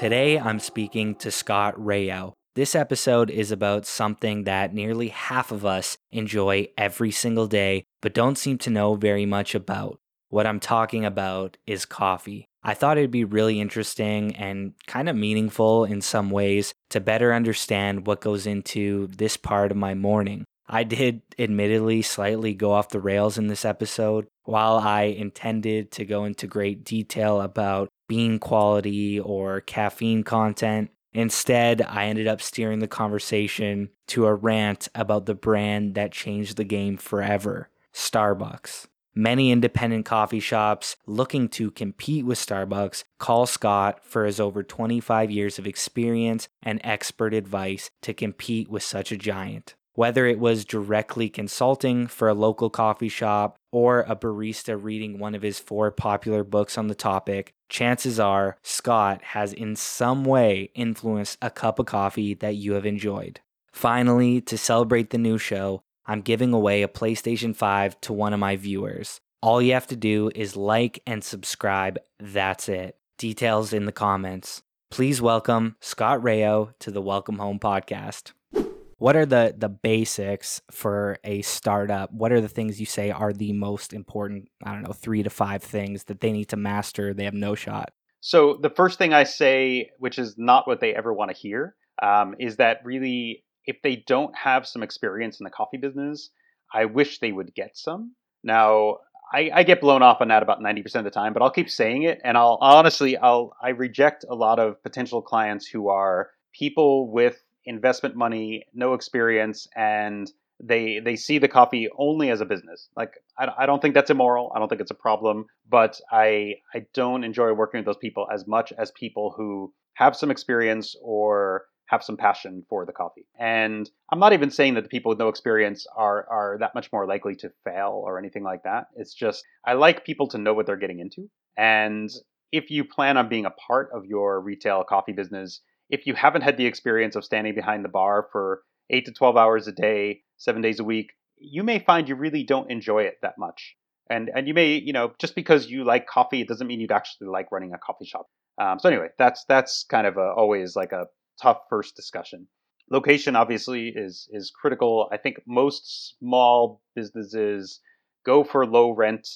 Today, I'm speaking to Scott Rao. This episode is about something that nearly half of us enjoy every single day, but don't seem to know very much about. What I'm talking about is coffee. I thought it'd be really interesting and kind of meaningful in some ways to better understand what goes into this part of my morning. I did admittedly slightly go off the rails in this episode. While I intended to go into great detail about bean quality or caffeine content, instead, I ended up steering the conversation to a rant about the brand that changed the game forever Starbucks. Many independent coffee shops looking to compete with Starbucks call Scott for his over 25 years of experience and expert advice to compete with such a giant. Whether it was directly consulting for a local coffee shop or a barista reading one of his four popular books on the topic, chances are Scott has in some way influenced a cup of coffee that you have enjoyed. Finally, to celebrate the new show, I'm giving away a PlayStation 5 to one of my viewers. All you have to do is like and subscribe. That's it. Details in the comments. Please welcome Scott Rao to the Welcome Home podcast. What are the the basics for a startup? What are the things you say are the most important? I don't know, 3 to 5 things that they need to master. They have no shot. So the first thing I say, which is not what they ever want to hear, um, is that really if they don't have some experience in the coffee business, I wish they would get some. Now, I, I, get blown off on that about 90% of the time, but I'll keep saying it. And I'll honestly, I'll, I reject a lot of potential clients who are people with investment money, no experience, and they they see the coffee only as a business. Like I, I don't think that's immoral. I don't think it's a problem, but I I don't enjoy working with those people as much as people who have some experience or have some passion for the coffee. And I'm not even saying that the people with no experience are are that much more likely to fail or anything like that. It's just I like people to know what they're getting into. And if you plan on being a part of your retail coffee business, if you haven't had the experience of standing behind the bar for 8 to 12 hours a day, 7 days a week, you may find you really don't enjoy it that much. And and you may, you know, just because you like coffee, it doesn't mean you'd actually like running a coffee shop. Um, so anyway, that's that's kind of a, always like a tough first discussion. Location obviously is is critical. I think most small businesses go for low rent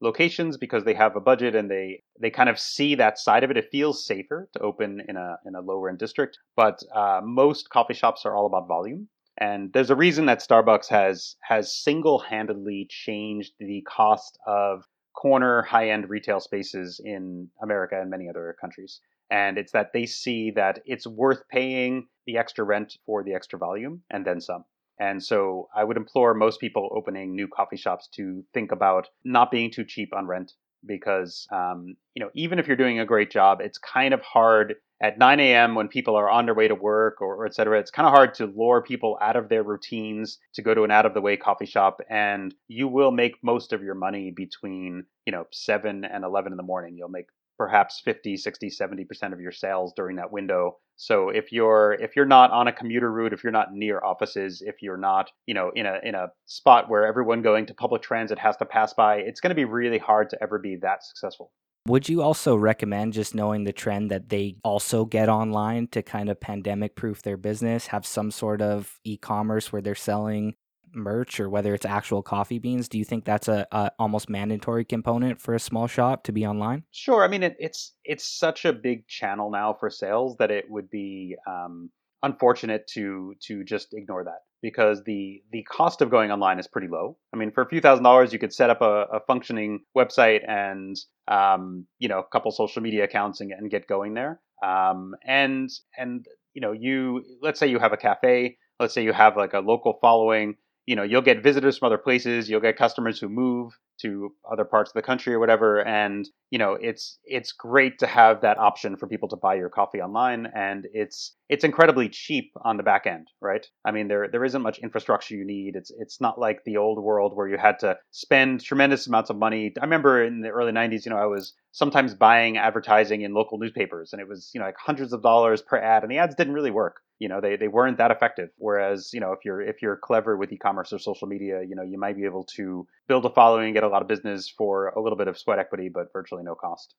locations because they have a budget and they they kind of see that side of it. It feels safer to open in a in a lower end district, but uh, most coffee shops are all about volume. And there's a reason that Starbucks has has single handedly changed the cost of corner high end retail spaces in America and many other countries. And it's that they see that it's worth paying the extra rent for the extra volume and then some. And so I would implore most people opening new coffee shops to think about not being too cheap on rent because, um, you know, even if you're doing a great job, it's kind of hard at 9 a.m. when people are on their way to work or, or et cetera. It's kind of hard to lure people out of their routines to go to an out of the way coffee shop. And you will make most of your money between, you know, 7 and 11 in the morning. You'll make perhaps 50 60 70% of your sales during that window so if you're if you're not on a commuter route if you're not near offices if you're not you know in a in a spot where everyone going to public transit has to pass by it's going to be really hard to ever be that successful. Would you also recommend just knowing the trend that they also get online to kind of pandemic proof their business have some sort of e-commerce where they're selling merch or whether it's actual coffee beans do you think that's a, a, almost mandatory component for a small shop to be online? Sure i mean it, it's it's such a big channel now for sales that it would be um, unfortunate to to just ignore that because the the cost of going online is pretty low. I mean for a few thousand dollars you could set up a, a functioning website and um, you know a couple social media accounts and, and get going there. Um, and and you know you let's say you have a cafe let's say you have like a local following you know you'll get visitors from other places you'll get customers who move to other parts of the country or whatever. And you know it's it's great to have that option for people to buy your coffee online. And it's it's incredibly cheap on the back end right? I mean there there isn't much infrastructure you need. It's it's not like the old world where you had to spend tremendous amounts of money. I remember in the early 90s you know i was sometimes buying advertising in local newspapers and it was you know like hundreds of dollars per ad and the ads didn't really work. You know they, they weren't that effective. Whereas you know if you're if you're clever with e-commerce or social media you know you might be able to build a following get a lot of business for a little bit of sweat equity but virtually no cost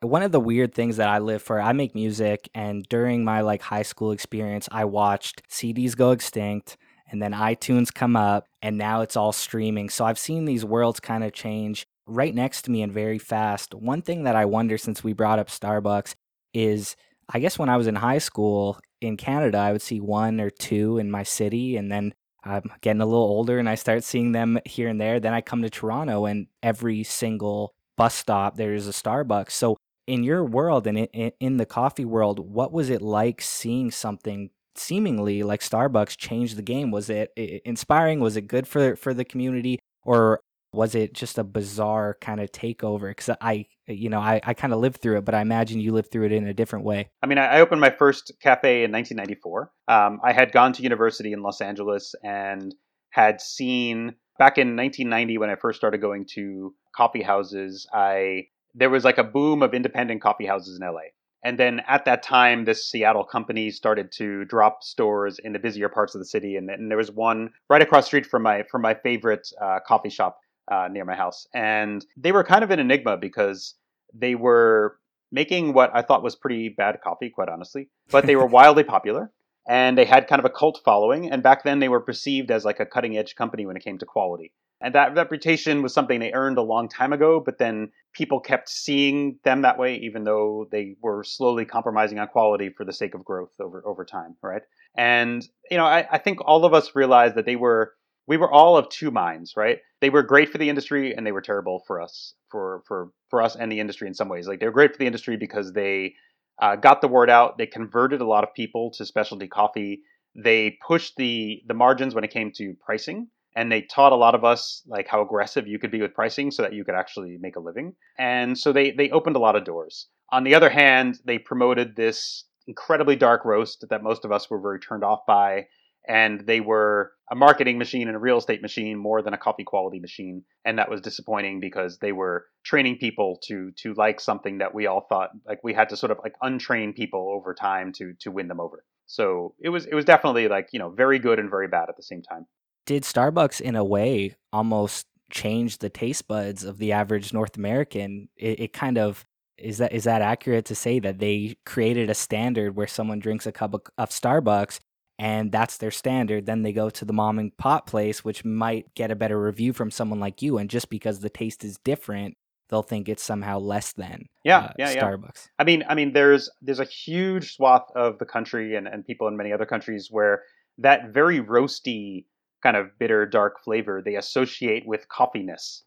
one of the weird things that I live for, I make music and during my like high school experience, I watched CDs go extinct and then iTunes come up and now it's all streaming. So I've seen these worlds kind of change right next to me and very fast. One thing that I wonder since we brought up Starbucks is I guess when I was in high school in Canada, I would see one or two in my city and then I'm getting a little older and I start seeing them here and there. Then I come to Toronto and every single bus stop there's a Starbucks. So in your world and in, in the coffee world, what was it like seeing something seemingly like Starbucks change the game? Was it inspiring? Was it good for for the community, or was it just a bizarre kind of takeover? Because I, you know, I, I kind of lived through it, but I imagine you lived through it in a different way. I mean, I opened my first cafe in 1994. Um, I had gone to university in Los Angeles and had seen back in 1990 when I first started going to coffee houses. I there was like a boom of independent coffee houses in LA. And then at that time, this Seattle company started to drop stores in the busier parts of the city, and, and there was one right across street from my from my favorite uh, coffee shop uh, near my house, and they were kind of an enigma because they were making what I thought was pretty bad coffee, quite honestly, but they were wildly popular and they had kind of a cult following. And back then, they were perceived as like a cutting edge company when it came to quality. And that reputation was something they earned a long time ago, but then people kept seeing them that way, even though they were slowly compromising on quality for the sake of growth over over time, right? And you know, I, I think all of us realized that they were we were all of two minds, right? They were great for the industry and they were terrible for us, for for for us and the industry in some ways. Like they were great for the industry because they uh, got the word out. They converted a lot of people to specialty coffee. They pushed the the margins when it came to pricing, and they taught a lot of us like how aggressive you could be with pricing so that you could actually make a living. And so they they opened a lot of doors. On the other hand, they promoted this incredibly dark roast that most of us were very turned off by and they were a marketing machine and a real estate machine more than a coffee quality machine. And that was disappointing because they were training people to to like something that we all thought like we had to sort of like untrain people over time to to win them over. So it was it was definitely like you know very good and very bad at the same time. Did starbucks in a way almost change the taste buds of the average north american? It, it kind of is that is that accurate to say that they created a standard where someone drinks a cup of, of Starbucks and that's their standard. Then they go to the mom and pop place, which might get a better review from someone like you. And just because the taste is different, they'll think it's somehow less than yeah, uh, yeah, Starbucks. Yeah. I mean, I mean, there's there's a huge swath of the country and, and people in many other countries where that very roasty kind of bitter dark flavor they associate with coffeeness,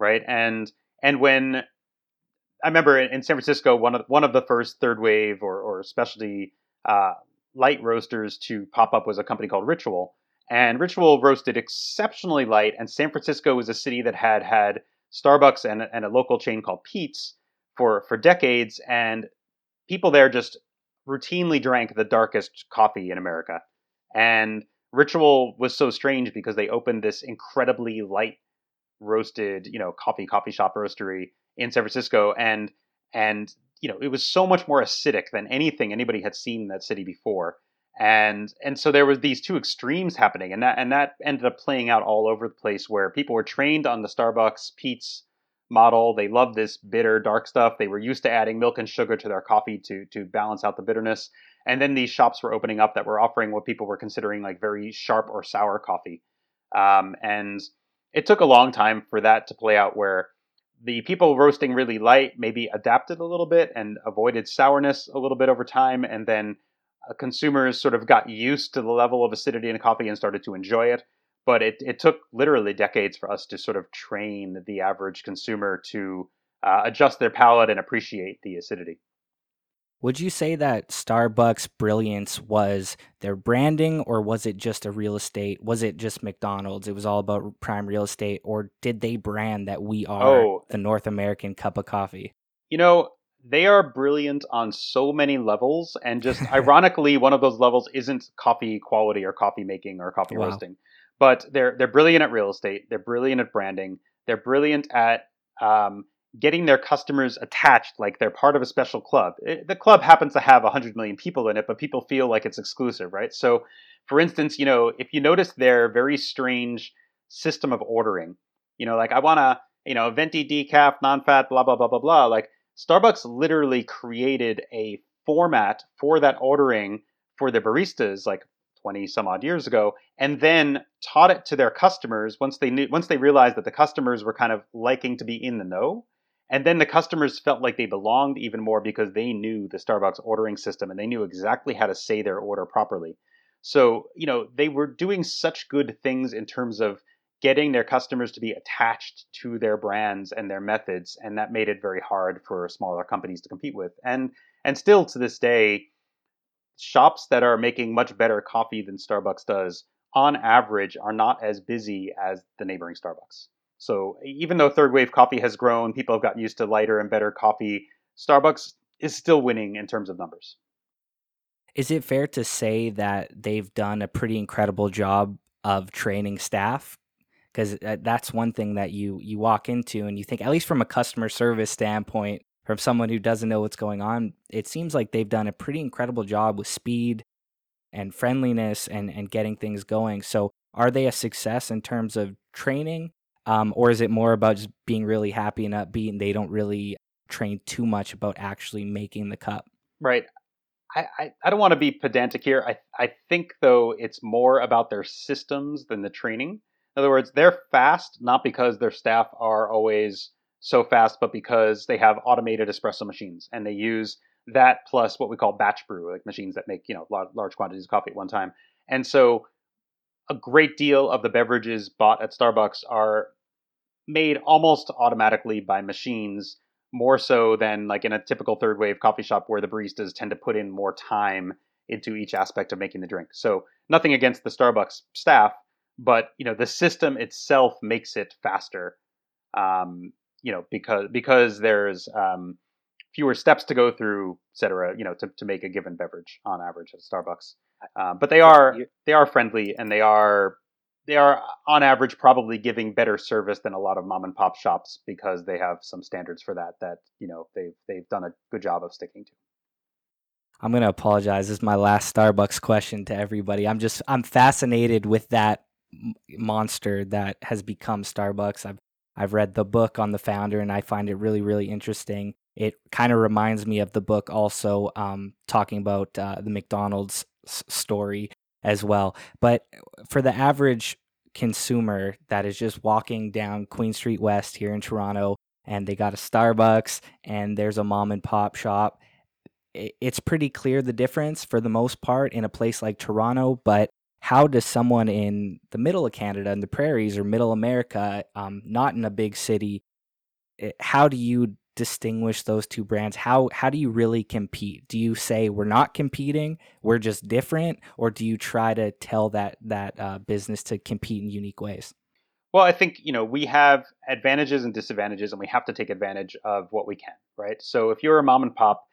right? And and when I remember in, in San Francisco, one of one of the first third wave or or specialty uh, light roasters to pop up was a company called Ritual. And Ritual roasted exceptionally light. And San Francisco was a city that had had Starbucks and, and a local chain called Peet's for, for decades. And people there just routinely drank the darkest coffee in America. And Ritual was so strange because they opened this incredibly light roasted, you know, coffee coffee shop roastery in San Francisco and and you know, it was so much more acidic than anything anybody had seen in that city before. And and so there was these two extremes happening, and that and that ended up playing out all over the place where people were trained on the Starbucks Peet's model. They loved this bitter, dark stuff. They were used to adding milk and sugar to their coffee to to balance out the bitterness. And then these shops were opening up that were offering what people were considering like very sharp or sour coffee. Um, and it took a long time for that to play out where the people roasting really light maybe adapted a little bit and avoided sourness a little bit over time and then uh, consumers sort of got used to the level of acidity in coffee and started to enjoy it. But it, it took literally decades for us to sort of train the average consumer to uh, adjust their palate and appreciate the acidity would you say that Starbucks' brilliance was their branding, or was it just a real estate? Was it just McDonald's? It was all about prime real estate, or did they brand that we are oh, the North American cup of coffee? You know, they are brilliant on so many levels, and just ironically, one of those levels isn't coffee quality or coffee making or coffee wow. roasting, but they're they're brilliant at real estate. They're brilliant at branding. They're brilliant at um, getting their customers attached like they're part of a special club. It, the club happens to have 100 million people in it, but people feel like it's exclusive, right? So, for instance, you know, if you notice their very strange system of ordering, you know, like I want to, you know, venti decaf, non-fat, blah blah blah blah blah. Like Starbucks literally created a format for that ordering for the baristas like 20 some odd years ago and then taught it to their customers once they knew once they realized that the customers were kind of liking to be in the know and then the customers felt like they belonged even more because they knew the Starbucks ordering system and they knew exactly how to say their order properly. So, you know, they were doing such good things in terms of getting their customers to be attached to their brands and their methods and that made it very hard for smaller companies to compete with. And and still to this day, shops that are making much better coffee than Starbucks does on average are not as busy as the neighboring Starbucks. So even though third wave coffee has grown, people have gotten used to lighter and better coffee. Starbucks is still winning in terms of numbers. Is it fair to say that they've done a pretty incredible job of training staff? Because uh, that's one thing that you you walk into and you think, at least from a customer service standpoint, from someone who doesn't know what's going on, it seems like they've done a pretty incredible job with speed and friendliness and and getting things going. So, are they a success in terms of training, um, or is it more about just being really happy and upbeat and they don't really train too much about actually making the cup? Right. I, I, I don't want to be pedantic here. I, I think, though, it's more about their systems than the training. In other words, they're fast not because their staff are always so fast, but because they have automated espresso machines and they use that plus what we call batch brew, like machines that make you know large quantities of coffee at one time. And so, a great deal of the beverages bought at Starbucks are made almost automatically by machines more so than like in a typical third wave coffee shop where the baristas tend to put in more time into each aspect of making the drink. So nothing against the Starbucks staff, but you know the system itself makes it faster. Um, you know because because there's um, fewer steps to go through, et cetera. You know to, to make a given beverage on average at Starbucks. Um, but they are they are friendly and they are they are on average probably giving better service than a lot of mom and pop shops because they have some standards for that that you know they've they've done a good job of sticking to. I'm gonna apologize. This is my last Starbucks question to everybody. I'm just I'm fascinated with that monster that has become Starbucks. I've I've read the book on the founder and I find it really really interesting. It kind of reminds me of the book also um, talking about uh, the McDonald's s- story as well. But for the average consumer that is just walking down Queen Street West here in Toronto and they got a Starbucks and there's a mom and pop shop, it's pretty clear the difference for the most part in a place like Toronto. But how does someone in the middle of Canada, in the prairies or middle America, um, not in a big city, how do you distinguish those two brands? How how do you really compete? Do you say we're not competing, we're just different, or do you try to tell that that uh, business to compete in unique ways? Well, I think you know we have advantages and disadvantages, and we have to take advantage of what we can, right? So if you're a mom and pop,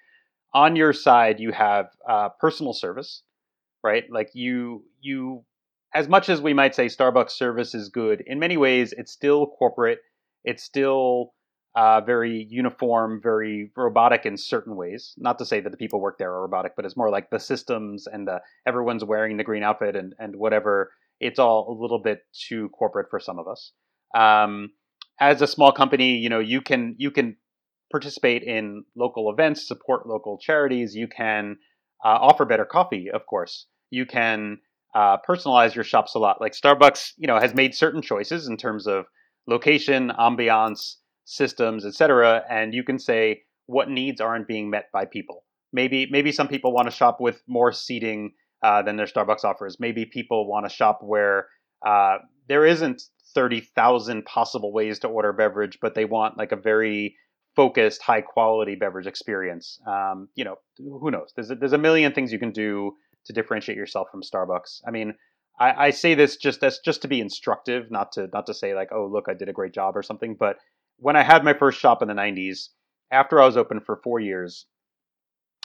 on your side you have uh, personal service, right? Like you you as much as we might say Starbucks service is good, in many ways it's still corporate. It's still uh, very uniform, very robotic in certain ways. Not to say that the people work there are robotic, but it's more like the systems and the everyone's wearing the green outfit and and whatever. It's all a little bit too corporate for some of us. Um, as a small company, you know, you can you can participate in local events, support local charities. You can uh, offer better coffee, of course. You can uh, personalize your shops a lot. Like Starbucks, you know, has made certain choices in terms of location, ambiance, systems, etc. And you can say what needs aren't being met by people. Maybe maybe some people want to shop with more seating uh, than their Starbucks offers. Maybe people want to shop where uh, there isn't thirty thousand possible ways to order beverage, but they want like a very focused, high quality beverage experience. Um, you know, who knows? There's a, there's a million things you can do to differentiate yourself from Starbucks. I mean, I, I say this just as just to be instructive, not to not to say like, oh, look, I did a great job or something, but when I had my first shop in the 90s, after I was open for four years,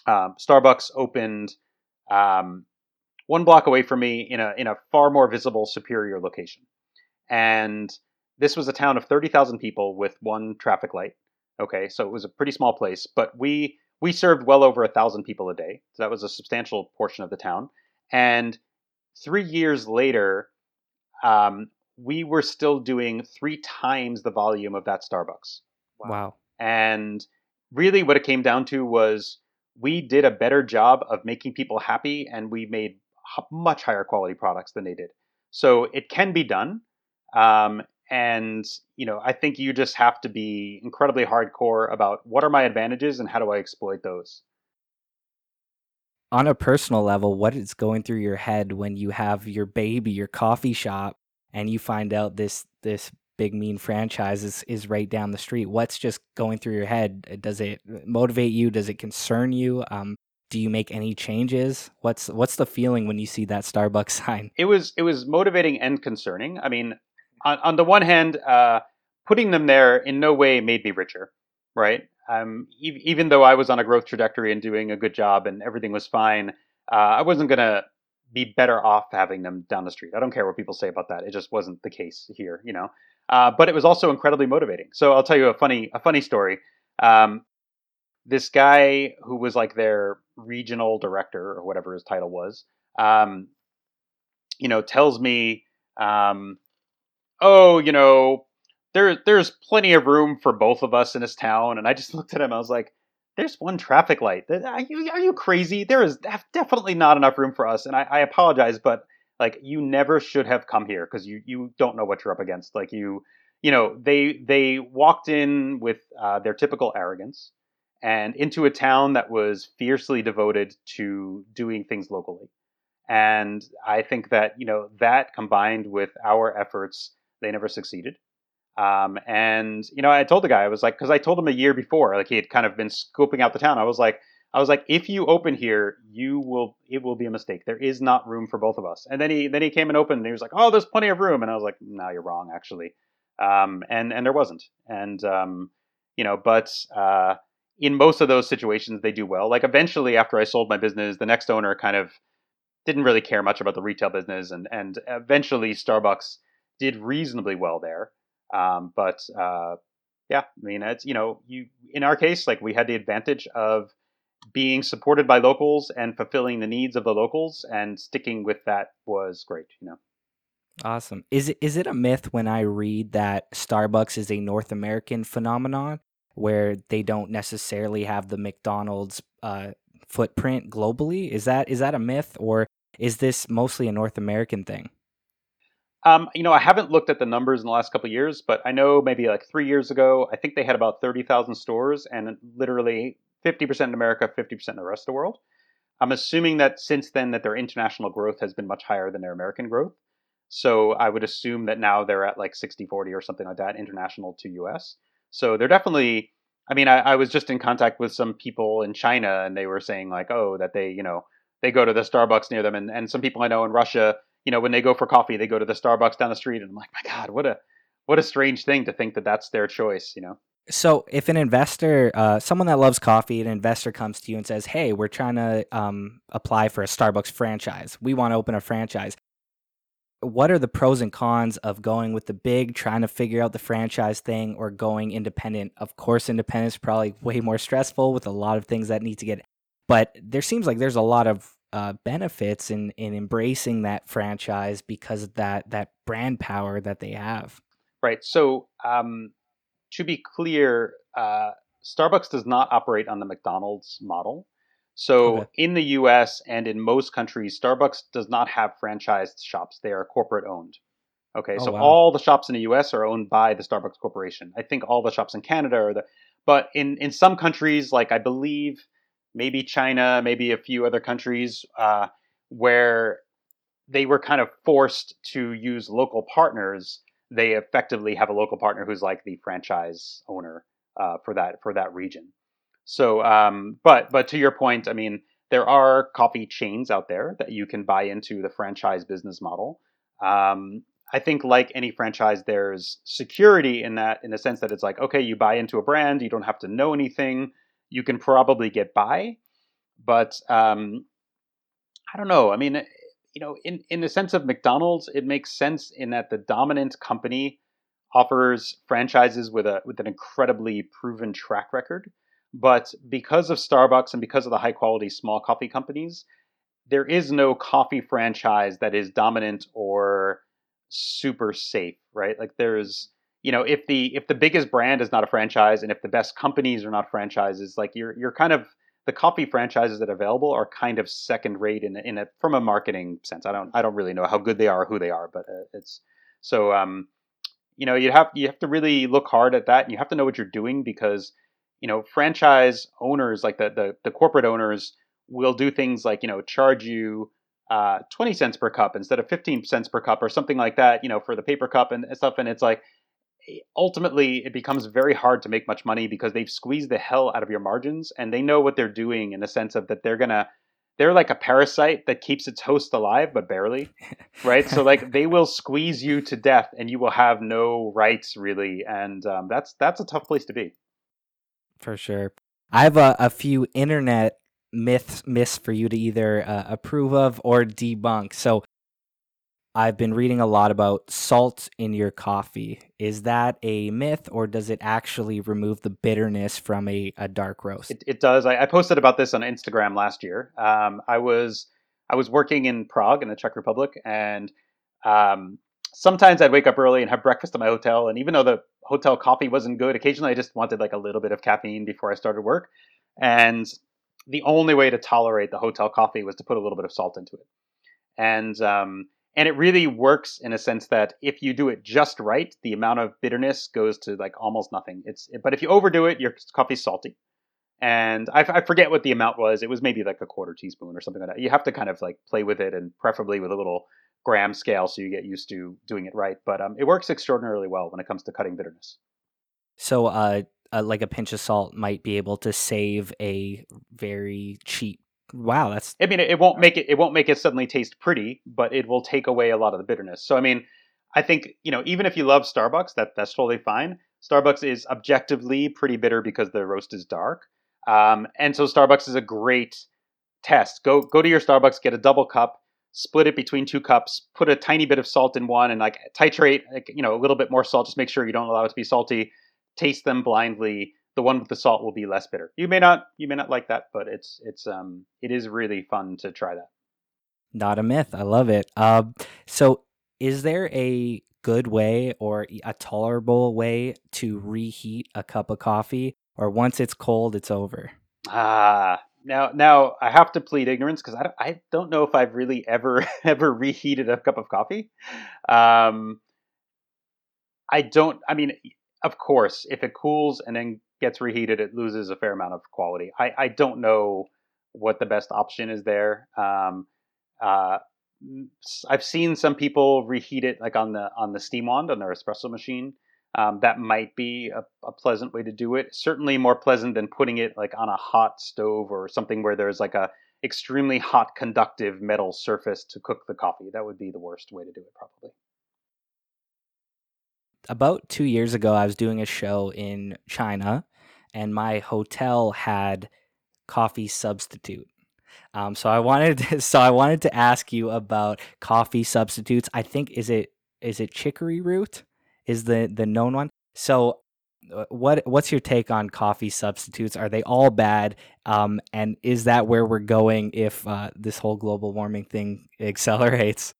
um, Starbucks opened um, one block away from me in a in a far more visible, superior location. And this was a town of 30,000 people with one traffic light. Okay, so it was a pretty small place, but we we served well over a thousand people a day. So that was a substantial portion of the town. And three years later, um, we were still doing three times the volume of that Starbucks. Wow. And really what it came down to was we did a better job of making people happy and we made much higher quality products than they did. So it can be done. Um, and you know, I think you just have to be incredibly hardcore about what are my advantages and how do I exploit those. On a personal level, what is going through your head when you have your baby, your coffee shop, and you find out this this big mean franchise is, is right down the street? What's just going through your head? Does it motivate you? Does it concern you? Um, do you make any changes? What's what's the feeling when you see that Starbucks sign? It was it was motivating and concerning. I mean, on, on the one hand, uh, putting them there in no way made me richer, right? Um, e- even though I was on a growth trajectory and doing a good job and everything was fine, uh, I wasn't gonna be better off having them down the street. I don't care what people say about that. It just wasn't the case here, you know. Uh, but it was also incredibly motivating. So I'll tell you a funny a funny story. Um, this guy who was like their regional director or whatever his title was, um, you know, tells me, um, "Oh, you know, there there's plenty of room for both of us in this town." And I just looked at him. I was like, "There's one traffic light. Are you, are you crazy? There is definitely not enough room for us." And I, I apologize, but like, you never should have come here because you you don't know what you're up against. Like you. You know, they they walked in with uh, their typical arrogance and into a town that was fiercely devoted to doing things locally. And I think that, you know, that combined with our efforts, they never succeeded. Um, and, you know, I told the guy, I was like, because I told him a year before, like he had kind of been scoping out the town. I was like, I was like, if you open here, you will, it will be a mistake. There is not room for both of us. And then he, then he came and opened and he was like, oh, there's plenty of room. And I was like, no, you're wrong, actually. Um, and, and there wasn't. And, um, you know, but, uh, in most of those situations they do well. Like eventually after I sold my business, the next owner kind of didn't really care much about the retail business and and eventually Starbucks did reasonably well there. Um, but uh, yeah, I mean it's you know, you in our case like we had the advantage of being supported by locals and fulfilling the needs of the locals and sticking with that was great, you know. Awesome. Is it is it a myth when I read that Starbucks is a North American phenomenon? where they don't necessarily have the McDonald's uh, footprint globally. Is that is that a myth, or is this mostly a North American thing? Um, you know, I haven't looked at the numbers in the last couple of years, but I know maybe like three years ago, I think they had about thirty thousand stores, and literally fifty percent in America, fifty percent in the rest of the world. I'm assuming that since then that their international growth has been much higher than their American growth. So I would assume that now they're at like 60 40 or something like that, international to US. So they're definitely. I mean, I, I was just in contact with some people in China, and they were saying like, oh, that they, you know, they go to the Starbucks near them, and and some people I know in Russia, you know, when they go for coffee, they go to the Starbucks down the street, and I'm like, my God, what a what a strange thing to think that that's their choice, you know. So, if an investor, uh, someone that loves coffee, an investor comes to you and says, "Hey, we're trying to um, apply for a Starbucks franchise. We want to open a franchise what are the pros and cons of going with the big, trying to figure out the franchise thing, or going independent? Of course, independence is probably way more stressful with a lot of things that need to get. But there seems like there's a lot of uh, benefits in in embracing that franchise because of that that brand power that they have. Right. So um, to be clear, uh, Starbucks does not operate on the McDonald's model. So okay. in the US and in most countries, Starbucks does not have franchised shops. They are corporate owned. Okay, oh, so wow. all the shops in the US are owned by the Starbucks Corporation. I think all the shops in Canada are the but in, in some countries, like I believe maybe China, maybe a few other countries, uh, where they were kind of forced to use local partners, they effectively have a local partner who's like the franchise owner uh, for that for that region. So, um, but but to your point, I mean, there are coffee chains out there that you can buy into the franchise business model. Um, I think, like any franchise, there's security in that, in the sense that it's like, okay, you buy into a brand, you don't have to know anything, you can probably get by. But um, I don't know. I mean, you know, in in the sense of McDonald's, it makes sense in that the dominant company offers franchises with a with an incredibly proven track record. But because of Starbucks and because of the high quality small coffee companies, there is no coffee franchise that is dominant or super safe, right? Like there's you know, if the if the biggest brand is not a franchise, and if the best companies are not franchises, like you're you're kind of the coffee franchises that are available are kind of second rate in in a from a marketing sense. I don't I don't really know how good they are, or who they are, but uh, it's so um, you know you have you have to really look hard at that, and you have to know what you're doing because you know franchise owners like the the, the corporate owners will do things like you know charge you uh, 20 cents per cup instead of 15 cents per cup or something like that you know for the paper cup and stuff and it's like ultimately it becomes very hard to make much money because they've squeezed the hell out of your margins and they know what they're doing in the sense of that they're gonna they're like a parasite that keeps its host alive but barely right? So like they will squeeze you to death and you will have no rights really and um, that's that's a tough place to be. For sure. I have a, a few internet myths myths for you to either uh, approve of or debunk. So I've been reading a lot about salt in your coffee. Is that a myth or does it actually remove the bitterness from a, a dark roast? It, it does. I, I, posted about this on Instagram last year. Um, I was I was working in Prague in the Czech Republic, and um, sometimes I'd wake up early and have breakfast at my hotel. And even though the hotel coffee wasn't good, occasionally I just wanted like a little bit of caffeine before I started work. And the only way to tolerate the hotel coffee was to put a little bit of salt into it. And um, and it really works in a sense that if you do it just right the amount of bitterness goes to like almost nothing. It's but if you overdo it your coffee's salty. And I, I, forget what the amount was. It was maybe like a quarter teaspoon or something like that. You have to kind of like play with it and preferably with a little gram scale so you get used to doing it right. But um, it works extraordinarily well when it comes to cutting bitterness. So uh, uh, like a pinch of salt might be able to save a very cheap Wow, that's. I mean, it won't make it. It won't make it suddenly taste pretty, but it will take away a lot of the bitterness. So, I mean, I think you know, even if you love Starbucks, that that's totally fine. Starbucks is objectively pretty bitter because the roast is dark, um, and so Starbucks is a great test. Go go to your Starbucks, get a double cup, split it between two cups, put a tiny bit of salt in one, and like titrate, like, you know, a little bit more salt. Just make sure you don't allow it to be salty. Taste them blindly the one with the salt will be less bitter. You may not you may not like that, but it's it's um it is really fun to try that. Not a myth. I love it. Um, so is there a good way or a tolerable way to reheat a cup of coffee, or once it's cold, it's over? Ah, now now I have to plead ignorance because I don't, I don't know if I've really ever ever reheated a cup of coffee. Um, I don't. I mean, of course, if it cools and then gets reheated, it loses a fair amount of quality. I, I don't know what the best option is there. Um, uh, I've seen some people reheat it like on the on the steam wand on their espresso machine. Um, that might be a, a, pleasant way to do it. Certainly more pleasant than putting it like on a hot stove or something where there's like a extremely hot conductive metal surface to cook the coffee. That would be the worst way to do it, probably about two years ago, I was doing a show in China, and my hotel had coffee substitute. Um, so I wanted to, so I wanted to ask you about coffee substitutes. I think is it is it chicory root is the the known one. So uh, what what's your take on coffee substitutes? Are they all bad? Um, and is that where we're going if uh, this whole global warming thing accelerates?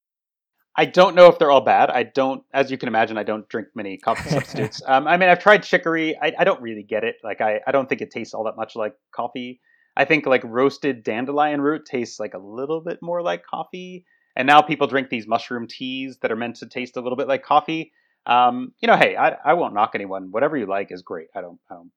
I don't know if they're all bad. I don't, as you can imagine, I don't drink many coffee substitutes. Um, I mean, I've tried chicory. I, I, don't really get it. Like, I, I don't think it tastes all that much like coffee. I think like roasted dandelion root tastes like a little bit more like coffee. And now people drink these mushroom teas that are meant to taste a little bit like coffee. Um, you know, hey, I, I won't knock anyone. Whatever you like is great. I don't, I don't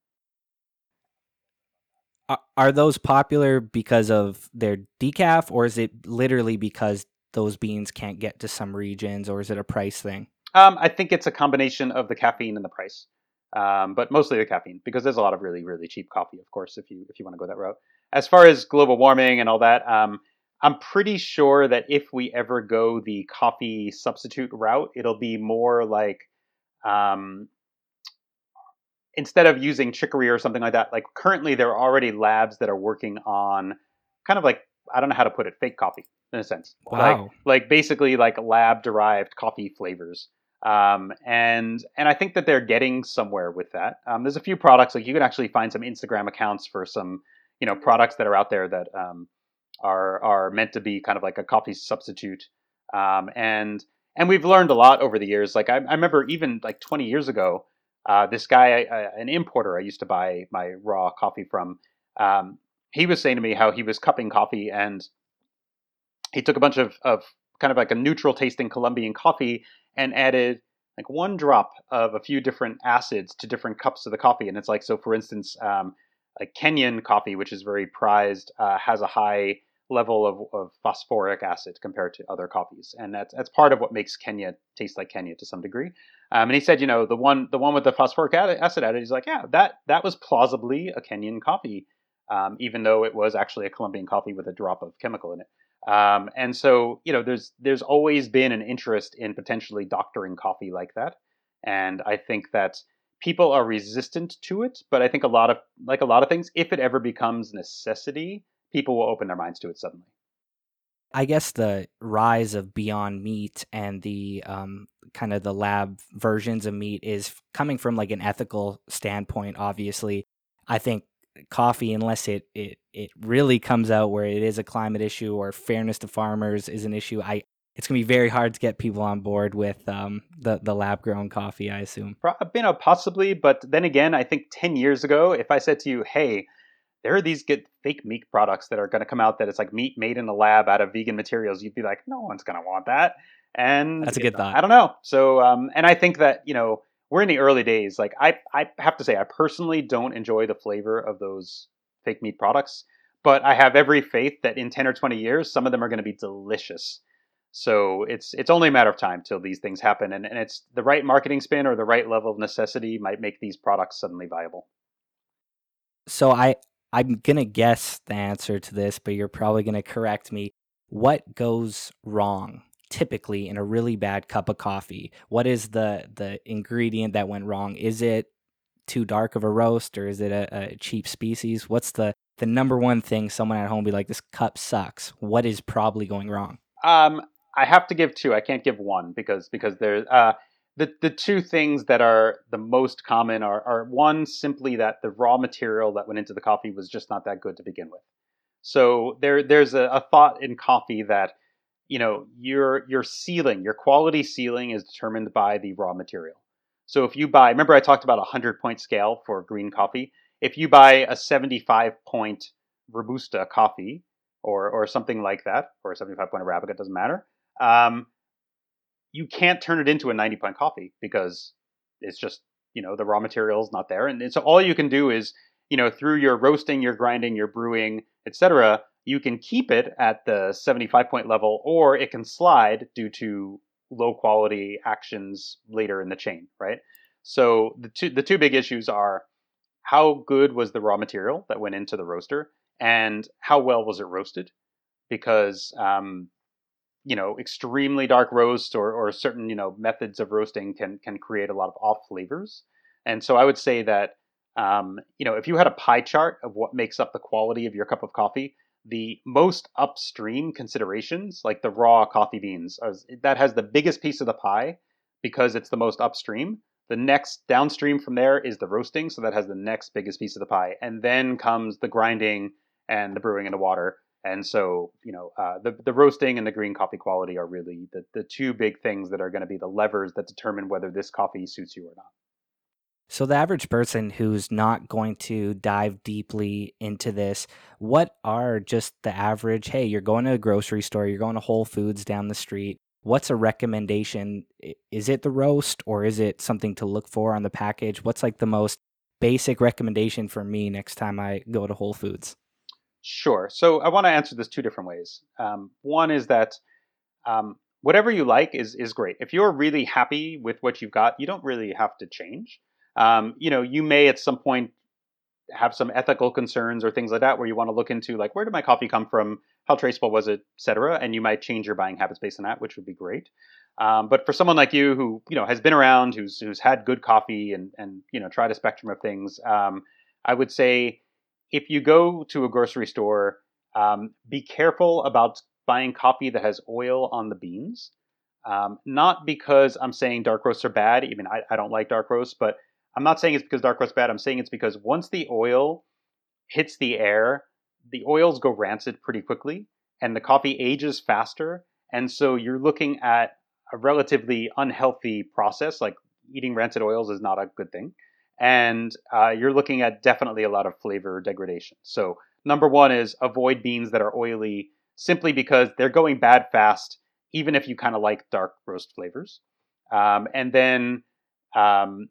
are those popular because of their decaf or is it literally because those beans can't get to some regions, or is it a price thing? Um, I think it's a combination of the caffeine and the price, um, but mostly the caffeine because there's a lot of really really cheap coffee, of course, if you if you want to go that route. As far as global warming and all that, um, I'm pretty sure that if we ever go the coffee substitute route, it'll be more like um, instead of using chicory or something like that. Like currently, there are already labs that are working on kind of like I don't know how to put it, fake coffee in a sense. Wow. Like, like basically like lab derived coffee flavors. Um, and and I think that they're getting somewhere with that. Um, there's a few products like you can actually find some Instagram accounts for some you know products that are out there that um, are are meant to be kind of like a coffee substitute. Um, and and we've learned a lot over the years. Like I, I remember even like 20 years ago, uh, this guy, uh, an importer I used to buy my raw coffee from, um, he was saying to me how he was cupping coffee and he took a bunch of, of kind of like a neutral tasting Colombian coffee and added like one drop of a few different acids to different cups of the coffee. And it's like, so for instance, um, Kenyan coffee, which is very prized, uh, has a high level of, of phosphoric acid compared to other coffees, and that's that's part of what makes Kenya taste like Kenya to some degree. Um, and he said, you know, the one the one with the phosphoric acid added, he's like, yeah, that that was plausibly a Kenyan coffee, um, even though it was actually a Colombian coffee with a drop of chemical in it. Um, and so, you know, there's there's always been an interest in potentially doctoring coffee like that, and I think that people are resistant to it. But I think a lot of like a lot of things, if it ever becomes necessity, people will open their minds to it suddenly. I guess the rise of Beyond Meat and the um, kind of the lab versions of meat is coming from like an ethical standpoint. Obviously, I think coffee, unless it it it really comes out where it is a climate issue or fairness to farmers is an issue, I it's gonna be very hard to get people on board with um, the the lab grown coffee. I assume. You know, possibly, but then again, I think ten years ago, if I said to you, "Hey," there are these good fake meat products that are going to come out that it's like meat made in the lab out of vegan materials. You'd be like, no one's going to want that. And that's a good thought. I don't know. So, um, and I think that you know we're in the early days. Like I, I have to say, I personally don't enjoy the flavor of those fake meat products, but I have every faith that in ten or twenty years, some of them are going to be delicious. So it's it's only a matter of time till these things happen, and, and it's the right marketing spin or the right level of necessity might make these products suddenly viable. So I I'm going to guess the answer to this, but you're probably going to correct me. What goes wrong typically in a really bad cup of coffee? What is the the ingredient that went wrong? Is it too dark of a roast or is it a, a cheap species? What's the the number one thing someone at home be like this cup sucks? What is probably going wrong? Um I have to give two. I can't give one because because there's uh the the two things that are the most common are are one simply that the raw material that went into the coffee was just not that good to begin with. So there there's a, a thought in coffee that you know your your ceiling, your quality ceiling is determined by the raw material. So if you buy, remember I talked about a hundred point scale for green coffee. If you buy a 75 point robusta coffee or or something like that, or a 75 point arabica, doesn't matter. Um, you can't turn it into a 90 point coffee because it's just you know the raw material is not there and so all you can do is you know through your roasting your grinding your brewing etc you can keep it at the 75 point level or it can slide due to low quality actions later in the chain right? So the two the two big issues are how good was the raw material that went into the roaster and how well was it roasted? Because um, you know extremely dark roast or or certain you know methods of roasting can can create a lot of off flavors. And so i would say that um, you know if you had a pie chart of what makes up the quality of your cup of coffee the most upstream considerations like the raw coffee beans that has the biggest piece of the pie because it's the most upstream. The next downstream from there is the roasting so that has the next biggest piece of the pie. And then comes the grinding and the brewing in the water. And so, you know, uh, the the roasting and the green coffee quality are really the the two big things that are going to be the levers that determine whether this coffee suits you or not. So, the average person who's not going to dive deeply into this, what are just the average? Hey, you're going to a grocery store, you're going to Whole Foods down the street. What's a recommendation? Is it the roast or is it something to look for on the package? What's like the most basic recommendation for me next time I go to Whole Foods? Sure. So I want to answer this two different ways. Um, one is that um, whatever you like is is great. If you're really happy with what you've got, you don't really have to change. Um, you know, you may at some point have some ethical concerns or things like that where you want to look into like where did my coffee come from, how traceable was it, etc. And you might change your buying habits based on that, which would be great. Um, but for someone like you who you know has been around, who's who's had good coffee and and you know tried a spectrum of things, um, I would say if you go to a grocery store, um, be careful about buying coffee that has oil on the beans. Um, not because I'm saying dark roasts are bad. Even I, I don't like dark roasts, but I'm not saying it's because dark roast bad. I'm saying it's because once the oil hits the air, the oils go rancid pretty quickly, and the coffee ages faster. And so you're looking at a relatively unhealthy process. Like eating rancid oils is not a good thing, and uh, you're looking at definitely a lot of flavor degradation. So number one is avoid beans that are oily, simply because they're going bad fast, even if you kind of like dark roast flavors. Um, and then um,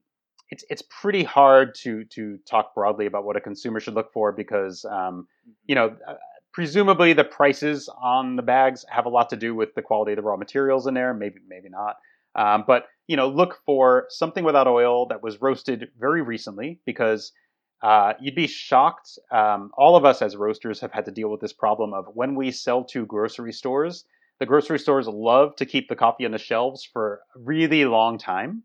it's it's pretty hard to to talk broadly about what a consumer should look for because um, you know uh, presumably the prices on the bags have a lot to do with the quality of the raw materials in there. Maybe maybe not. Um, but you know, look for something without oil that was roasted very recently because uh, you'd be shocked. Um, all of us as roasters have had to deal with this problem of when we sell to grocery stores. The grocery stores love to keep the coffee on the shelves for a really long time,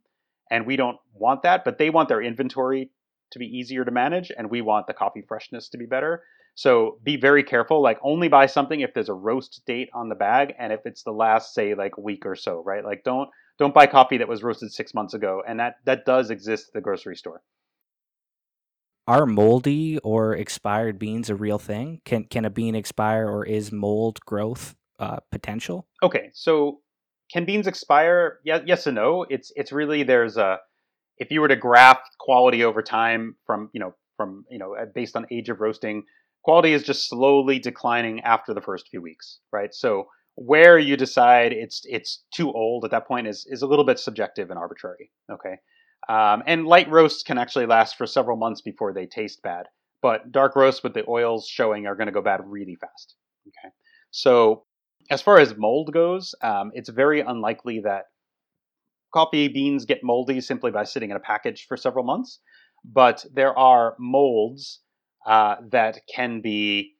and we don't want that. But they want their inventory to be easier to manage, and we want the coffee freshness to be better. So be very careful. Like only buy something if there's a roast date on the bag, and if it's the last, say, like week or so, right? Like don't don't buy coffee that was roasted six months ago, and that that does exist at the grocery store. Are moldy or expired beans a real thing? Can can a bean expire, or is mold growth uh, potential? Okay, so can beans expire? Yeah, yes and no. It's it's really there's a if you were to graph quality over time from you know from you know based on age of roasting, quality is just slowly declining after the first few weeks, right? So where you decide it's it's too old at that point is is a little bit subjective and arbitrary. Okay, um, and light roasts can actually last for several months before they taste bad, but dark roasts with the oils showing are going to go bad really fast. Okay, so as far as mold goes, um, it's very unlikely that coffee beans get moldy simply by sitting in a package for several months, but there are molds uh, that can be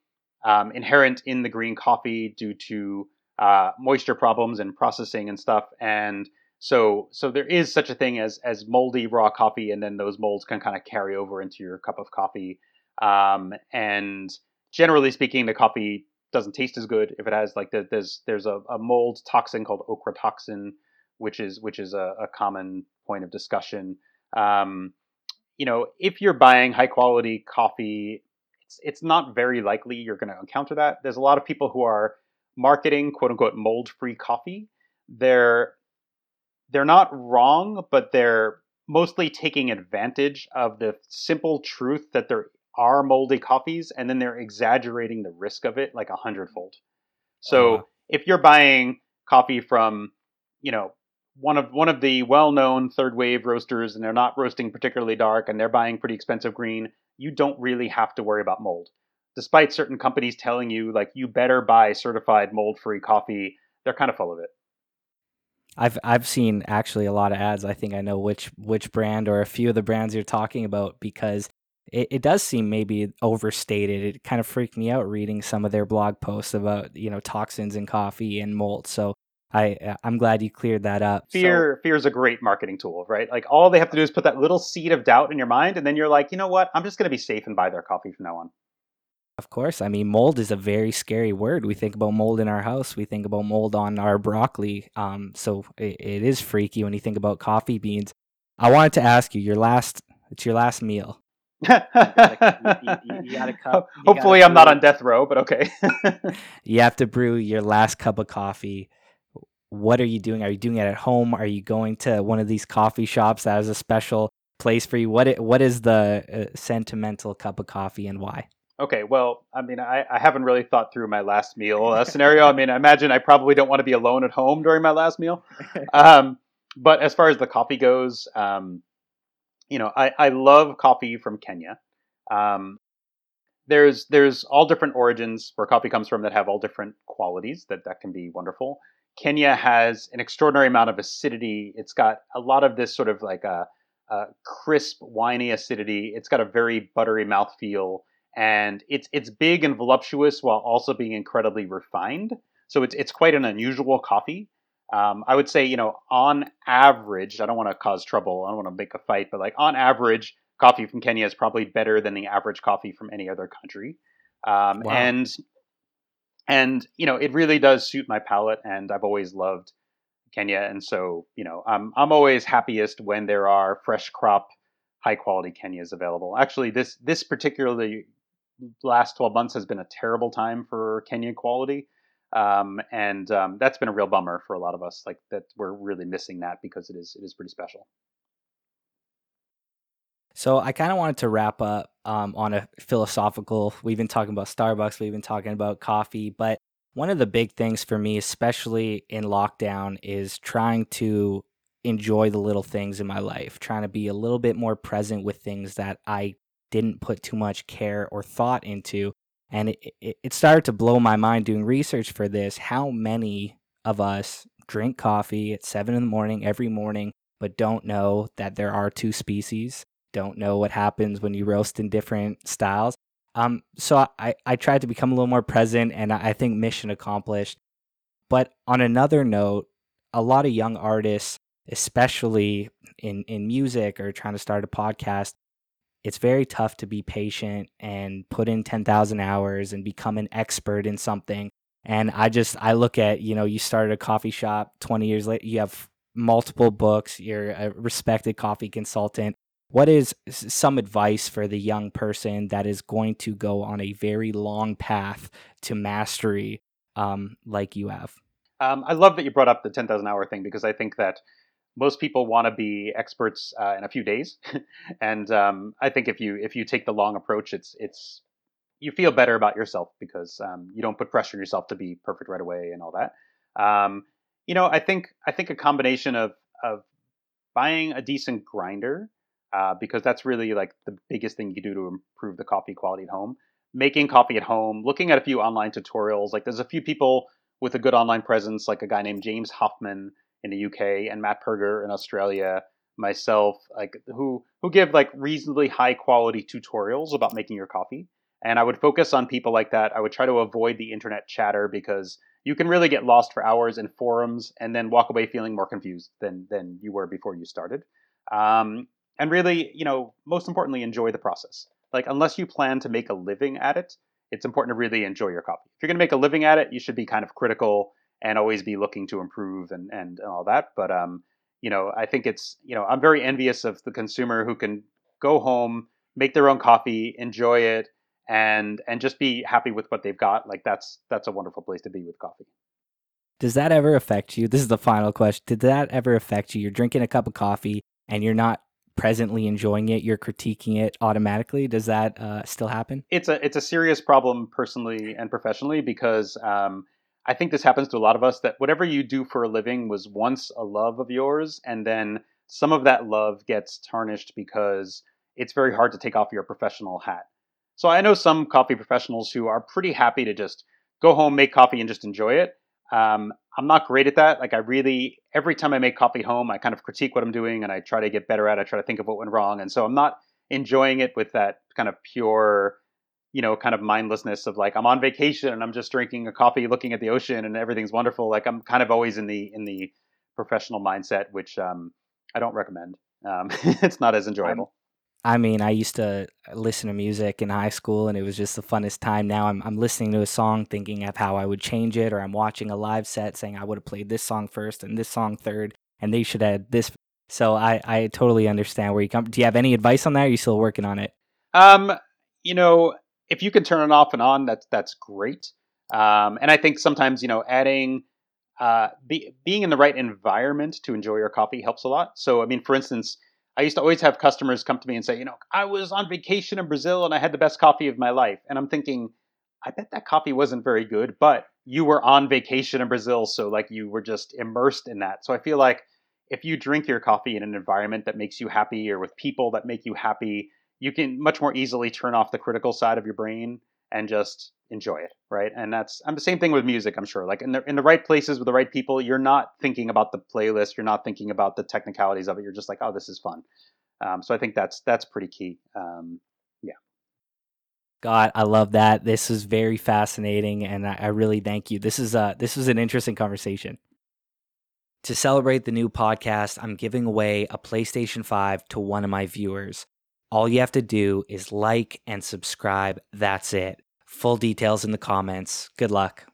um, inherent in the green coffee due to uh, moisture problems and processing and stuff. And so, so there is such a thing as as moldy raw coffee, and then those molds can kind of carry over into your cup of coffee. Um, and generally speaking, the coffee doesn't taste as good if it has like the, there's there's a, a, mold toxin called ochratoxin, which is which is a, a common point of discussion. Um, you know, if you're buying high quality coffee, it's it's not very likely you're going to encounter that. There's a lot of people who are marketing quote unquote mold free coffee. They're they're not wrong, but they're mostly taking advantage of the simple truth that there are moldy coffees, and then they're exaggerating the risk of it like a hundredfold. So uh-huh. if you're buying coffee from, you know, one of one of the well-known third wave roasters, and they're not roasting particularly dark, and they're buying pretty expensive green, you don't really have to worry about mold. Despite certain companies telling you like you better buy certified mold-free coffee, they're kind of full of it. I've I've seen actually a lot of ads. I think I know which which brand or a few of the brands you're talking about because it, it does seem maybe overstated. It kind of freaked me out reading some of their blog posts about you know toxins in coffee and mold. So I uh, I'm glad you cleared that up. Fear so, fear is a great marketing tool, right? Like all they have to do is put that little seed of doubt in your mind, and then you're like, you know what? I'm just going to be safe and buy their coffee from now on. Of course. I mean, mold is a very scary word. We think about mold in our house. We think about mold on our broccoli. Um, so it, it is freaky when you think about coffee beans. I wanted to ask you your last. It's your last meal. Hopefully, I'm not on death row, but okay. you have to brew your last cup of coffee. What are you doing? Are you doing it at home? Are you going to one of these coffee shops that has a special place for you? What What is the uh, sentimental cup of coffee and why? Okay, well, I mean, I, I haven't really thought through my last meal uh, scenario. I mean, I imagine I probably don't want to be alone at home during my last meal. Um, but as far as the coffee goes, um, you know, I, I love coffee from Kenya. Um, there's there's all different origins where coffee comes from that have all different qualities that that can be wonderful. Kenya has an extraordinary amount of acidity. It's got a lot of this sort of like a, a crisp, winey acidity. It's got a very buttery mouthfeel and it's it's big and voluptuous while also being incredibly refined. So it's it's quite an unusual coffee. Um, I would say, you know, on average, I don't want to cause trouble. I don't want to make a fight, but like on average, coffee from Kenya is probably better than the average coffee from any other country. Um, wow. And and you know, it really does suit my palate, and I've always loved Kenya, and so you know, I'm I'm always happiest when there are fresh crop, high quality Kenyas available. Actually, this this particularly last 12 months has been a terrible time for Kenya quality. Um, and um, that's been a real bummer for a lot of us. Like that, we're really missing that because it is it is pretty special. So I kind of wanted to wrap up um, on a philosophical. We've been talking about Starbucks, we've been talking about coffee, but one of the big things for me, especially in lockdown, is trying to enjoy the little things in my life, trying to be a little bit more present with things that I didn't put too much care or thought into. And it, it, it started to blow my mind doing research for this how many of us drink coffee at seven in the morning every morning, but don't know that there are two species, don't know what happens when you roast in different styles. Um, so I, I tried to become a little more present, and I think mission accomplished. But on another note, a lot of young artists, especially in, in music or trying to start a podcast, it's very tough to be patient and put in 10,000 hours and become an expert in something. And I just, I look at, you know, you started a coffee shop 20 years later, you have multiple books, you're a respected coffee consultant. What is some advice for the young person that is going to go on a very long path to mastery um, like you have? Um, I love that you brought up the 10,000 hour thing because I think that most people want to be experts uh, in a few days, and um, I think if you if you take the long approach, it's it's you feel better about yourself because um, you don't put pressure on yourself to be perfect right away and all that. Um, you know, I think I think a combination of of buying a decent grinder uh, because that's really like the biggest thing you can do to improve the coffee quality at home. Making coffee at home, looking at a few online tutorials. Like there's a few people with a good online presence, like a guy named James Hoffmann in the UK and Matt Perger in Australia, myself, like who who give like reasonably high quality tutorials about making your coffee. And I would focus on people like that. I would try to avoid the internet chatter because you can really get lost for hours in forums and then walk away feeling more confused than than you were before you started. Um, and really, you know, most importantly, enjoy the process. Like unless you plan to make a living at it, it's important to really enjoy your coffee. If you're going to make a living at it, you should be kind of critical and always be looking to improve and, and, and all that. But, um, you know, I think it's, you know, I'm very envious of the consumer who can go home, make their own coffee, enjoy it, and and just be happy with what they've got. Like that's that's a wonderful place to be with coffee. Does that ever affect you? This is the final question. Did that ever affect you? You're drinking a cup of coffee and you're not presently enjoying it, you're critiquing it automatically. Does that uh, still happen? It's a it's a serious problem personally and professionally because um, I think this happens to a lot of us that whatever you do for a living was once a love of yours, and then some of that love gets tarnished because it's very hard to take off your professional hat. So I know some coffee professionals who are pretty happy to just go home, make coffee, and just enjoy it. Um, I'm not great at that. Like I really, every time I make coffee home, I kind of critique what I'm doing and I try to get better at. it. I try to think of what went wrong, and so I'm not enjoying it with that kind of pure you know, kind of mindlessness of like I'm on vacation and I'm just drinking a coffee, looking at the ocean, and everything's wonderful. Like I'm kind of always in the in the professional mindset, which um, I don't recommend. Um, it's not as enjoyable. I mean, I used to listen to music in high school, and it was just the funnest time. Now I'm I'm listening to a song, thinking of how I would change it, or I'm watching a live set, saying I would have played this song first and this song third, and they should add this. So I I totally understand where you come. Do you have any advice on that? are you still working on it? Um, you know, if you can turn it off and on, that's that's great. Um, and I think sometimes you know adding uh, be, being in the right environment to enjoy your coffee helps a lot. So I mean, for instance, I used to always have customers come to me and say, you know, I was on vacation in Brazil and I had the best coffee of my life, and I'm thinking, I bet that coffee wasn't very good, but you were on vacation in Brazil, so like you were just immersed in that. So I feel like if you drink your coffee in an environment that makes you happy or with people that make you happy, you can much more easily turn off the critical side of your brain and just enjoy it, right? And that's I'm the same thing with music. I'm sure, like in the in the right places with the right people, you're not thinking about the playlist, you're not thinking about the technicalities of it. You're just like, oh, this is fun. Um, so I think that's that's pretty key. Um, yeah. God, I love that. This is very fascinating, and I, I really thank you. This is uh this was an interesting conversation. To celebrate the new podcast, I'm giving away a PlayStation 5 to one of my viewers. All you have to do is like and subscribe. That's it. Full details in the comments. Good luck.